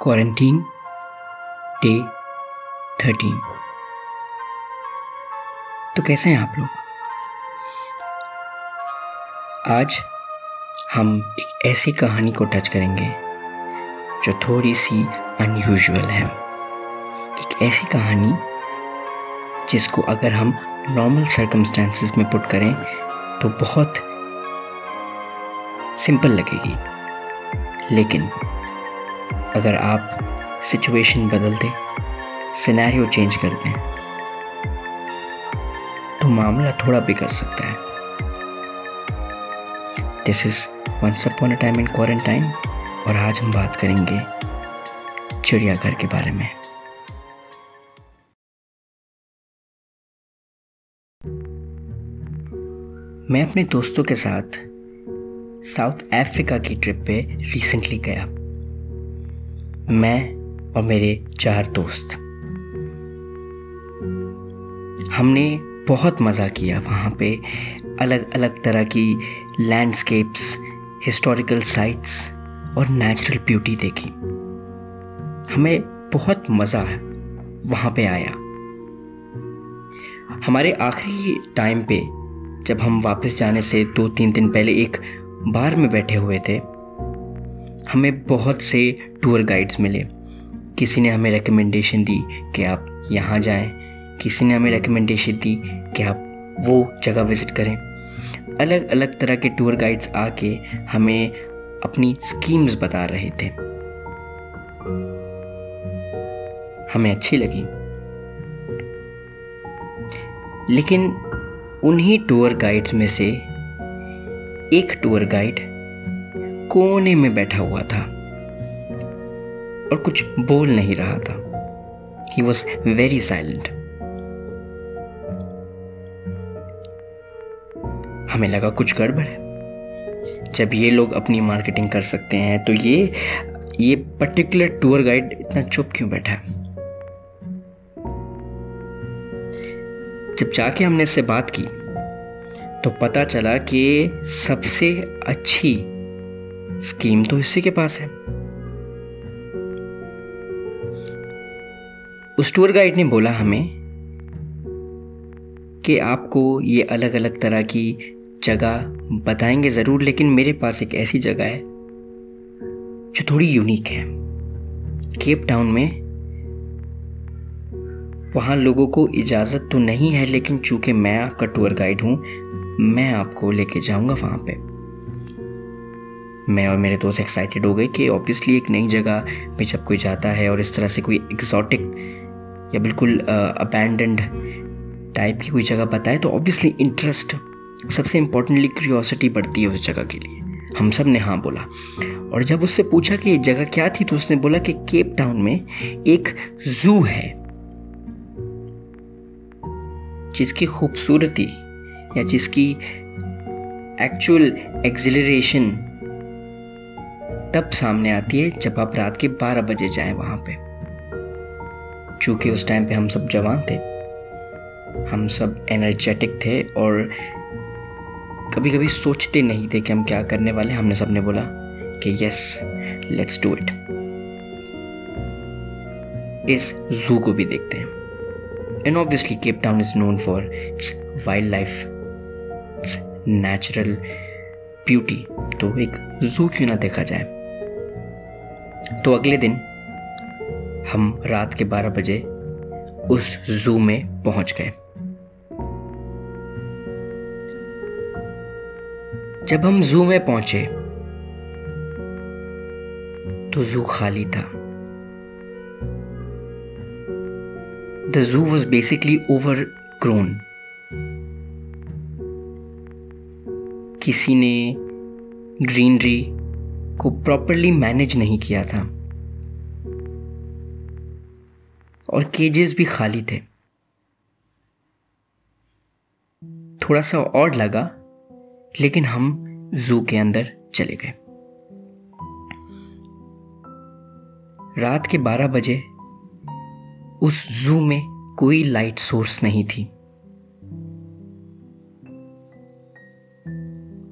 Quarantine day thirteen تو کیسے ہیں آپ لوگ؟ آج ہم ایک ایسی کہانی کو ٹچ کریں گے جو تھوڑی سی ان یوژول ہے۔ ایک ایسی کہانی جس کو اگر ہم نارمل سرکمسٹانسز میں پٹ کریں تو بہت سمپل لگے گی۔ لیکن اگر آپ سچویشن بدل دیں سینیریو چینج کر دیں، تو معاملہ تھوڑا بگڑ سکتا ہے۔ This is once upon a time in quarantine اور آج ہم بات کریں گے چڑیا گھر کے بارے میں۔ میں اپنے دوستوں کے ساتھ ساؤتھ افریقہ کی ٹرپ پہ ریسنٹلی گیا۔ میں اور میرے چار دوست۔ ہم نے بہت مزہ کیا وہاں پہ۔ الگ الگ طرح کی لینڈسکیپس ہسٹوریکل سائٹس اور نیچرل بیوٹی دیکھی۔ ہمیں بہت مزہ وہاں پہ آیا۔ ہمارے آخری ٹائم پہ جب ہم واپس جانے سے دو تین دن پہلے ایک بار میں بیٹھے ہوئے تھے ہمیں بہت سے ٹور گائیڈز ملے۔ کسی نے ہمیں ریکمنڈیشن دی کہ آپ یہاں جائیں۔ کسی نے ہمیں ریکمنڈیشن دی کہ آپ وہ جگہ وزٹ کریں۔ الگ الگ طرح کے ٹور گائیڈز آ کے ہمیں اپنی اسکیمز بتا رہے تھے۔ ہمیں اچھی لگی۔ لیکن انہی ٹور گائیڈز میں سے ایک ٹور گائیڈ کونے میں بیٹھا ہوا تھا اور کچھ بول نہیں رہا تھا۔ ہی واز ویری سائلنٹ ہمیں لگا کچھ گڑبڑ ہے۔ جب یہ لوگ اپنی مارکیٹنگ کر سکتے ہیں تو یہ یہ پرٹیکولر ٹور گائیڈ اتنا چپ کیوں بیٹھا ہے؟ جب جا کے ہم نے اس سے بات کی تو پتا چلا کہ سب سے اچھی اسکیم تو اسی کے پاس ہے۔ اس ٹور گائیڈ نے بولا ہمیں کہ آپ کو یہ الگ الگ طرح کی جگہ بتائیں گے ضرور، لیکن میرے پاس ایک ایسی جگہ ہے جو تھوڑی یونیک ہے۔ کیپ ٹاؤن میں وہاں لوگوں کو اجازت تو نہیں ہے، لیکن چونکہ میں آپ کا ٹور گائیڈ ہوں، میں آپ کو لے کے جاؤں گا وہاں پہ۔ میں اور میرے دوست ایکسائٹیڈ ہو گئے کہ اوبیسلی ایک نئی جگہ پہ جب کوئی جاتا ہے اور اس طرح سے کوئی ایکزوٹک یا بالکل ابینڈنڈ ٹائپ کی کوئی جگہ بتائے تو اوبیسلی انٹرسٹ سب سے امپورٹنٹلی کریوسٹی بڑھتی ہے اس جگہ کے لیے۔ ہم سب نے ہاں بولا۔ اور جب اس سے پوچھا کہ یہ جگہ کیا تھی تو اس نے بولا کہ کیپ ٹاؤن میں ایک زو ہے۔ جس کی خوبصورتی یا جس کی ایکچوئل ایگزلریشن تب سامنے آتی ہے جب آپ رات کے بارہ بجے جائیں وہاں پہ۔ چونکہ اس ٹائم پہ ہم سب جوان تھے۔ ہم سب انرجیٹک تھے اور کبھی کبھی سوچتے نہیں تھے کہ ہم کیا کرنے والے۔ ہم نے سب نے بولا کہ یس لیٹس ڈو اٹ اس زو کو بھی دیکھتے ہیں۔ And obviously Cape Town is known for its wildlife its natural beauty تو ایک زو کیوں نہ دیکھا جائے؟ تو اگلے دن ہم رات کے بارہ بجے اس زو میں پہنچ گئے۔ جب ہم زو میں پہنچے تو زو خالی تھا۔ The zoo was basically overgrown کسی نے گرینری کو پراپرلی مینج نہیں کیا تھا۔ اور کیجز بھی خالی تھے۔ تھوڑا سا اور لگا، لیکن ہم زو کے اندر چلے گئے۔ رات کے بارہ بجے اس زو میں کوئی لائٹ سورس نہیں تھی۔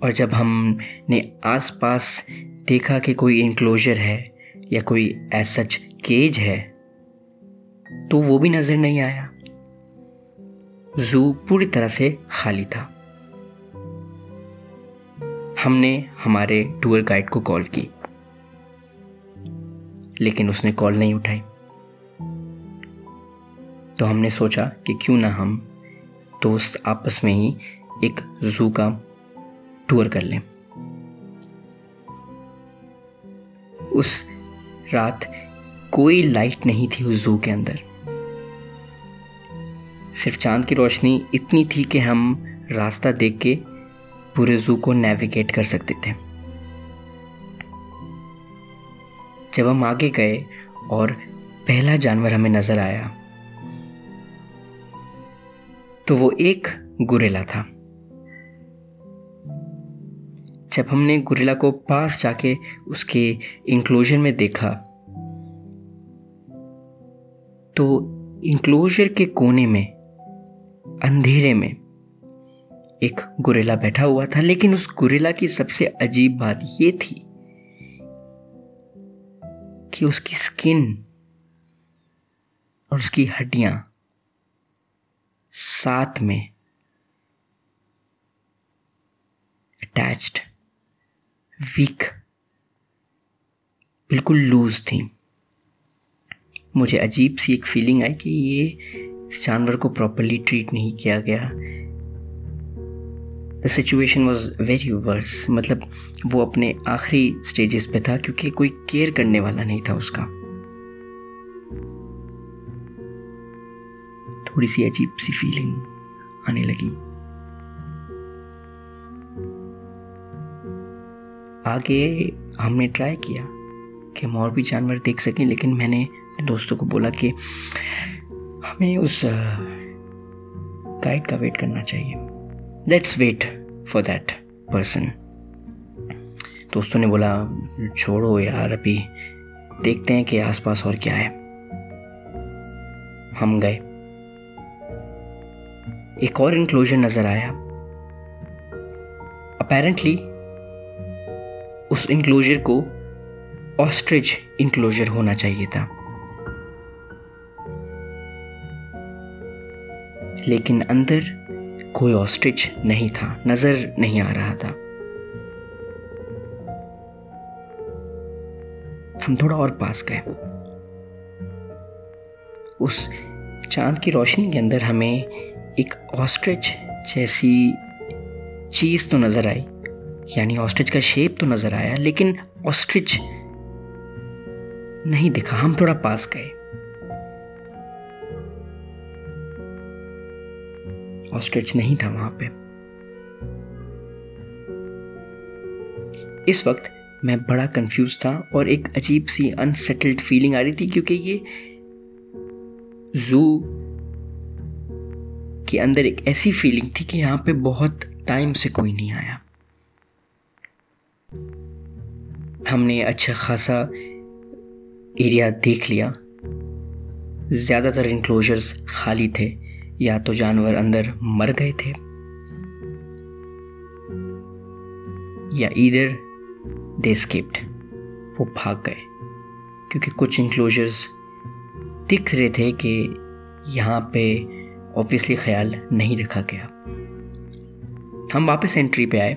اور جب ہم نے آس پاس دیکھا کہ کوئی انکلوجر ہے یا کوئی ایز سچ کیج ہے، تو وہ بھی نظر نہیں آیا۔ زو پوری طرح سے خالی تھا۔ ہم نے ہمارے ٹور گائیڈ کو کال کی، لیکن اس نے کال نہیں اٹھائی۔ تو ہم نے سوچا کہ کیوں نہ ہم دوست آپس میں ہی ایک زو کا ٹور کر لیں۔ اس رات کوئی لائٹ نہیں تھی اس زو کے اندر۔ صرف چاند کی روشنی اتنی تھی کہ ہم راستہ دیکھ کے پورے زو کو نیویگیٹ کر سکتے تھے۔ جب ہم آگے گئے اور پہلا جانور ہمیں نظر آیا، تو وہ ایک گوریلا تھا۔ جب ہم نے گوریلا کو پاس جا کے اس کے انکلوژر میں دیکھا، تو انکلوژر کے کونے میں، اندھیرے میں ایک گوریلا بیٹھا ہوا تھا۔ لیکن اس گوریلا کی سب سے عجیب بات یہ تھی کہ اس کی سکن اور اس کی ہڈیاں ساتھ میں اٹیچڈ ویک بالکل لوز تھیں۔ مجھے عجیب سی ایک فیلنگ آئی کہ یہ اس جانور کو پراپرلی ٹریٹ نہیں کیا گیا۔ The situation was very worse مطلب وہ اپنے آخری اسٹیجز پہ تھا کیونکہ کوئی کیئر کرنے والا نہیں تھا اس کا۔ تھوڑی سی عجیب سی فیلنگ آنے لگی۔ آگے ہم نے ٹرائی کیا کہ ہم اور بھی جانور دیکھ سکیں، لیکن میں نے اپنے دوستوں کو بولا کہ ہمیں اس گائڈ کا ویٹ کرنا چاہیے۔ Let's wait for that person دوستوں نے بولا، چھوڑو یار، ابھی دیکھتے ہیں کہ آس پاس اور کیا ہے۔ ہم گئے۔ ایک اور انکلوژر نظر آیا۔ اپیرنٹلی اس انکلوژر کو آسٹرچ انکلوژر ہونا چاہیے تھا۔ لیکن اندر کوئی آسٹرچ نہیں تھا، نظر نہیں آ رہا تھا۔ ہم تھوڑا اور پاس گئے۔ اس چاند کی روشنی کے اندر ہمیں ایک آسٹرچ جیسی چیز تو نظر آئی۔ یعنی آسٹرچ کا شیپ تو نظر آیا، لیکن آسٹرچ نہیں دکھا۔ ہم تھوڑا پاس گئے۔ آسٹرچ نہیں تھا وہاں پہ۔ اس وقت میں بڑا کنفیوز تھا اور ایک عجیب سی انسیٹلڈ فیلنگ آ رہی تھی، کیونکہ یہ زو کے اندر ایک ایسی فیلنگ تھی کہ یہاں پہ بہت ٹائم سے کوئی نہیں آیا۔ ہم نے اچھا خاصا ایریا دیکھ لیا۔ زیادہ تر انکلوژرز خالی تھے، یا تو جانور اندر مر گئے تھے، یا ادھر دے اسکیپڈ وہ بھاگ گئے۔ کیونکہ کچھ انکلوژرز دکھ رہے تھے کہ یہاں پہ اوبیسلی خیال نہیں رکھا گیا۔ ہم واپس انٹری پہ آئے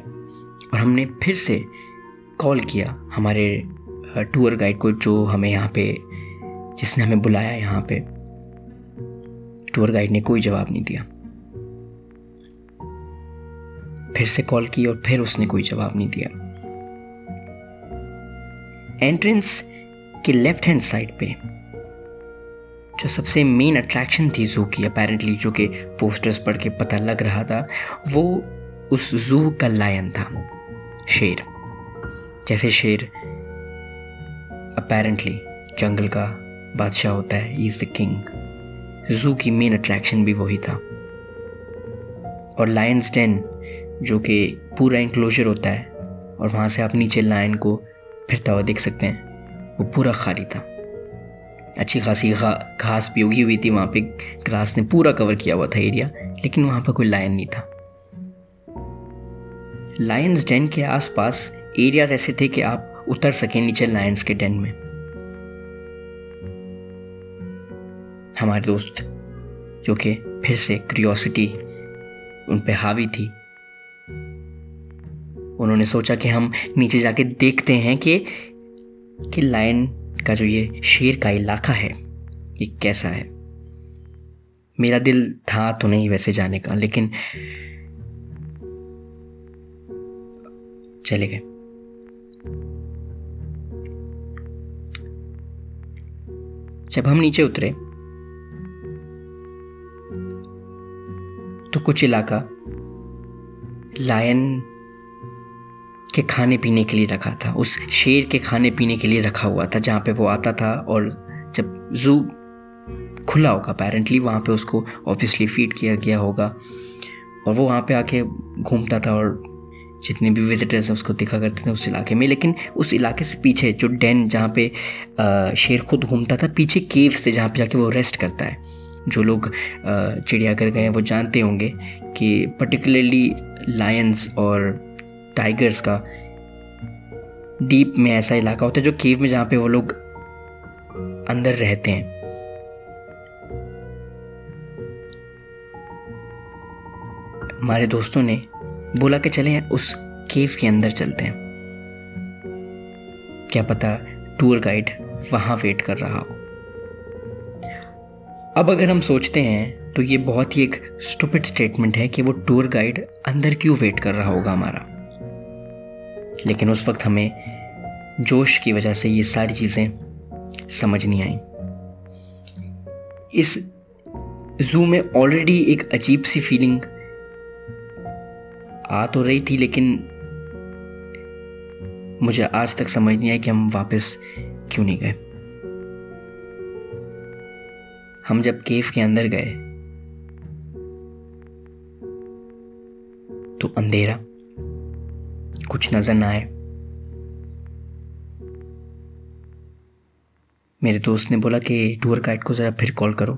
اور ہم نے پھر سے کال کیا ہمارے ٹور گائیڈ کو جو ہمیں یہاں پہ، جس نے ہمیں بلایا یہاں پہ۔ ٹور گائیڈ نے کوئی جواب نہیں دیا۔ پھر سے کال کی اور پھر اس نے کوئی جواب نہیں دیا۔ انٹرنس کے لیفٹ ہینڈ سائڈ پہ، جو سب سے مین اٹریکشن تھی زو کی، اپیرنٹلی جو کہ پوسٹرز پڑھ کے پتہ لگ رہا تھا، وہ اس زو کا لائن تھا، شیر۔ جیسے شیر۔ اپیرنٹلی جنگل کا بادشاہ ہوتا ہے ایز دا کنگ زو کی مین اٹریکشن بھی وہی تھا۔ اور لائنس ڈین جو کہ پورا انکلوجر ہوتا ہے، اور وہاں سے آپ نیچے لائن کو پھرتا ہوا دیکھ سکتے ہیں، وہ پورا خالی تھا۔ اچھی خاصی گھاس بھی اگی ہوئی تھی، وہاں پہ گراس نے پورا کور کیا ہوا تھا ایریا لیکن وہاں پہ کوئی لائن نہیں تھا۔ لائنز ڈین کے آس پاس ایریاز ایسے تھے کہ آپ اتر سکیں نیچے لائنز کے ڈین میں ہمارے دوست جو کہ پھر سے کریوسٹی ان پہ حاوی تھی انہوں نے سوچا کہ ہم نیچے جا کے دیکھتے ہیں کہ کہ لائن کا جو یہ شیر کا علاقہ ہے یہ کیسا ہے میرا دل تھا تو نہیں ویسے جانے کا لیکن چلے گئے جب ہم نیچے اترے، تو کچھ علاقہ لائن کے کھانے پینے کے لیے رکھا تھا۔ اس شیر کے کھانے پینے کے لیے رکھا ہوا تھا، جہاں پہ وہ آتا تھا اور جب زو کھلا ہوگا اپیرنٹلی وہاں پہ اس کو آبویسلی فیڈ کیا گیا ہوگا اور وہ وہاں پہ آ کے گھومتا تھا اور جتنے بھی وزٹرس ہیں اس کو دکھا کرتے تھے اس علاقے میں، لیکن اس علاقے سے پیچھے، جو ڈین جہاں پہ شیر خود گھومتا تھا، پیچھے کیو سے جہاں پہ جا کے وہ ریسٹ کرتا ہے۔ جو لوگ چڑیا گھر گئے ہیں، وہ جانتے ہوں گے کہ پرٹیکولرلی لائنس اور ٹائیگرس کا ڈیپ میں ایسا علاقہ ہوتا ہے جو کیو میں جہاں پہ وہ لوگ اندر رہتے ہیں۔ ہمارے دوستوں نے بولا کہ چلیں اس کیف کے اندر چلتے ہیں۔ کیا پتا ٹور گائیڈ وہاں ویٹ کر رہا ہو۔ اب اگر ہم سوچتے ہیں تو یہ بہت ہی ایک اسٹوپڈ اسٹیٹمنٹ ہے کہ وہ ٹور گائیڈ اندر کیوں ویٹ کر رہا ہوگا ہمارا۔ لیکن اس وقت ہمیں جوش کی وجہ سے یہ ساری چیزیں سمجھ نہیں آئیں۔ اس زو میں آلریڈی ایک عجیب سی فیلنگ آ تو رہی تھی، لیکن مجھے آج تک سمجھ نہیں آئی کہ ہم واپس کیوں نہیں گئے۔ ہم جب کیف کے اندر گئے تو اندھیرا، کچھ نظر نہ آئے۔ میرے دوست نے بولا کہ ٹور گائیڈ کو ذرا پھر کال کرو،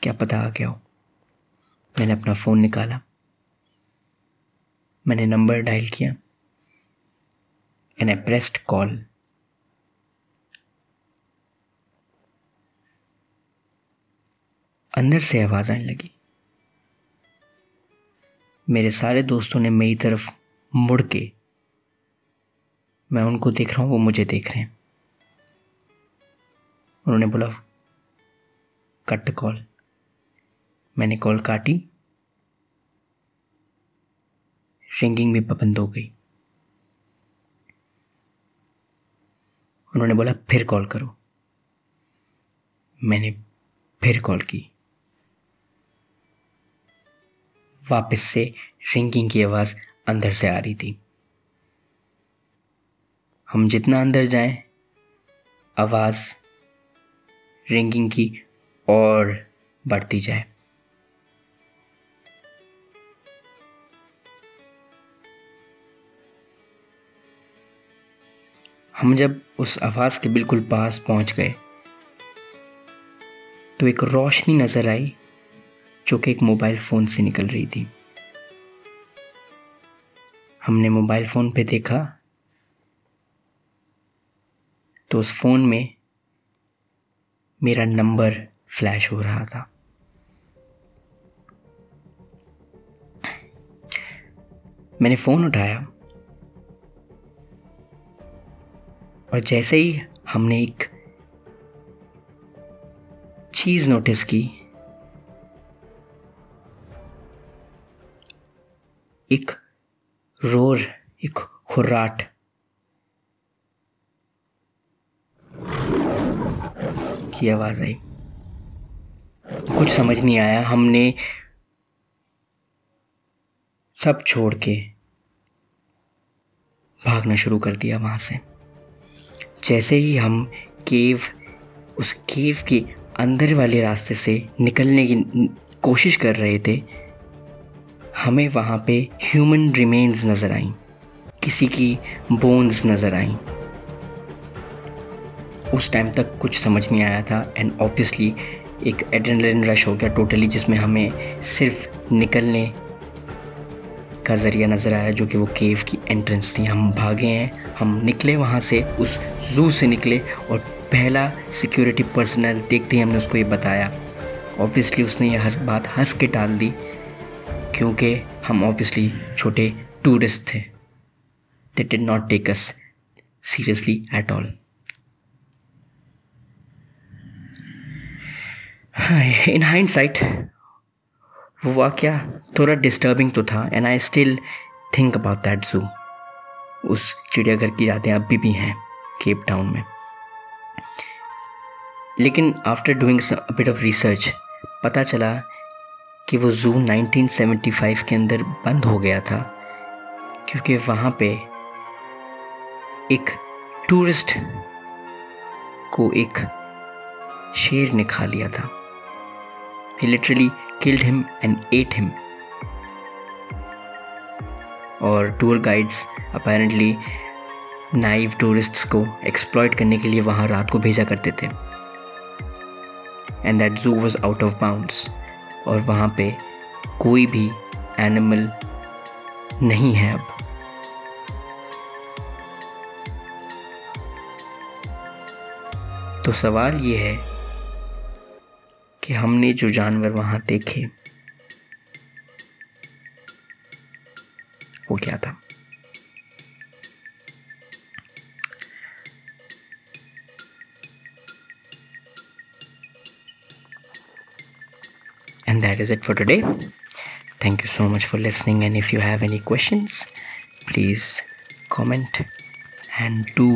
کیا پتہ آ گیا ہو۔ میں نے اپنا فون نکالا۔ میں نے نمبر ڈائل کیا۔ اے پریسڈ کال اندر سے آواز آنے لگی۔ میرے سارے دوستوں نے میری طرف مڑ کے میں ان کو دیکھ رہا ہوں، وہ مجھے دیکھ رہے ہیں۔ انہوں نے بولا، کٹ کال۔ میں نے کال کاٹی۔ رنگنگ بھی پابند ہو گئی۔ انہوں نے بولا، پھر کال کرو۔ میں نے پھر کال کی۔ واپس سے رنگنگ کی آواز اندر سے آ رہی تھی۔ ہم جتنا اندر جائیں، آواز رنگنگ کی اور بڑھتی جائے۔ ہم جب اس آواز کے بالکل پاس پہنچ گئے تو ایک روشنی نظر آئی جو کہ ایک موبائل فون سے نکل رہی تھی۔ ہم نے موبائل فون پہ دیکھا تو اس فون میں میرا نمبر فلیش ہو رہا تھا۔ میں نے فون اٹھایا۔ اور جیسے ہی ہم نے ایک چیز نوٹس کی، ایک رور، ایک خراٹ۔ کی آواز آئی؟ کچھ سمجھ نہیں آیا۔ ہم نے سب چھوڑ کے بھاگنا شروع کر دیا وہاں سے۔ جیسے ہی ہم کیو، اس کیو کے اندر والے راستے سے نکلنے کی کوشش کر رہے تھے، ہمیں وہاں پہ ہیومن ریمینز نظر آئیں، کسی کی بونز نظر آئیں۔ اس ٹائم تک کچھ سمجھ نہیں آیا تھا اینڈ آبویسلی ایک ایڈرنلن رش ہو گیا ٹوٹلی جس میں ہمیں صرف نکلنے کا ذریعہ نظر آیا جو کہ وہ کیو کی انٹرنس تھی۔ ہم بھاگے ہیں، ہم نکلے وہاں سے، اس زو سے نکلے اور پہلا سیکیورٹی پرسنل دیکھتے ہی ہم نے اس کو یہ بتایا۔ اوبیسلی اس نے یہ ہنس بات ہنس کے ٹال دی کیونکہ ہم اوبیسلی چھوٹے ٹورسٹ تھے۔ They did not take us seriously at all in hindsight وہ واقعہ تھوڑا ڈسٹربنگ تو تھا and I still think about that zoo اس چڑیا گھر کی یادیں ابھی بھی ہیں کیپ ٹاؤن میں۔ لیکن after doing bit of research پتہ چلا کہ وہ زو نائنٹین سیونٹی فائیو کے اندر بند ہو گیا تھا۔ کیونکہ وہاں پہ ایک ٹورسٹ کو ایک شیر نے کھا لیا تھا۔ Literally killed him and at ہم اور tour guides apparently naive tourists کو ایکسپلائٹ کرنے کے لیے وہاں رات کو بھیجا کرتے تھے and that zoo was out of bounds اور وہاں پہ کوئی بھی اینیمل نہیں ہے اب تو سوال یہ ہے کہ ہم نے جو جانور وہاں دیکھے، وہ کیا تھا؟ And that is it for today thank you so much for listening and if you have any questions please comment and to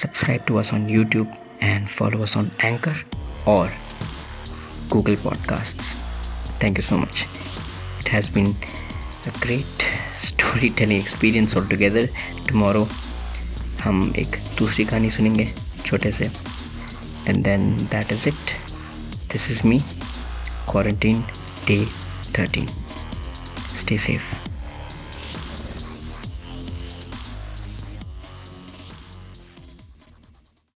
subscribe to us on YouTube and follow us on Anchor اور Google podcast thank you so much it has been a great storytelling experience all together tomorrow ہم ایک دوسری کہانی سنیں گے چھوٹے سے and then that is it this is me quarantine day thirteen stay safe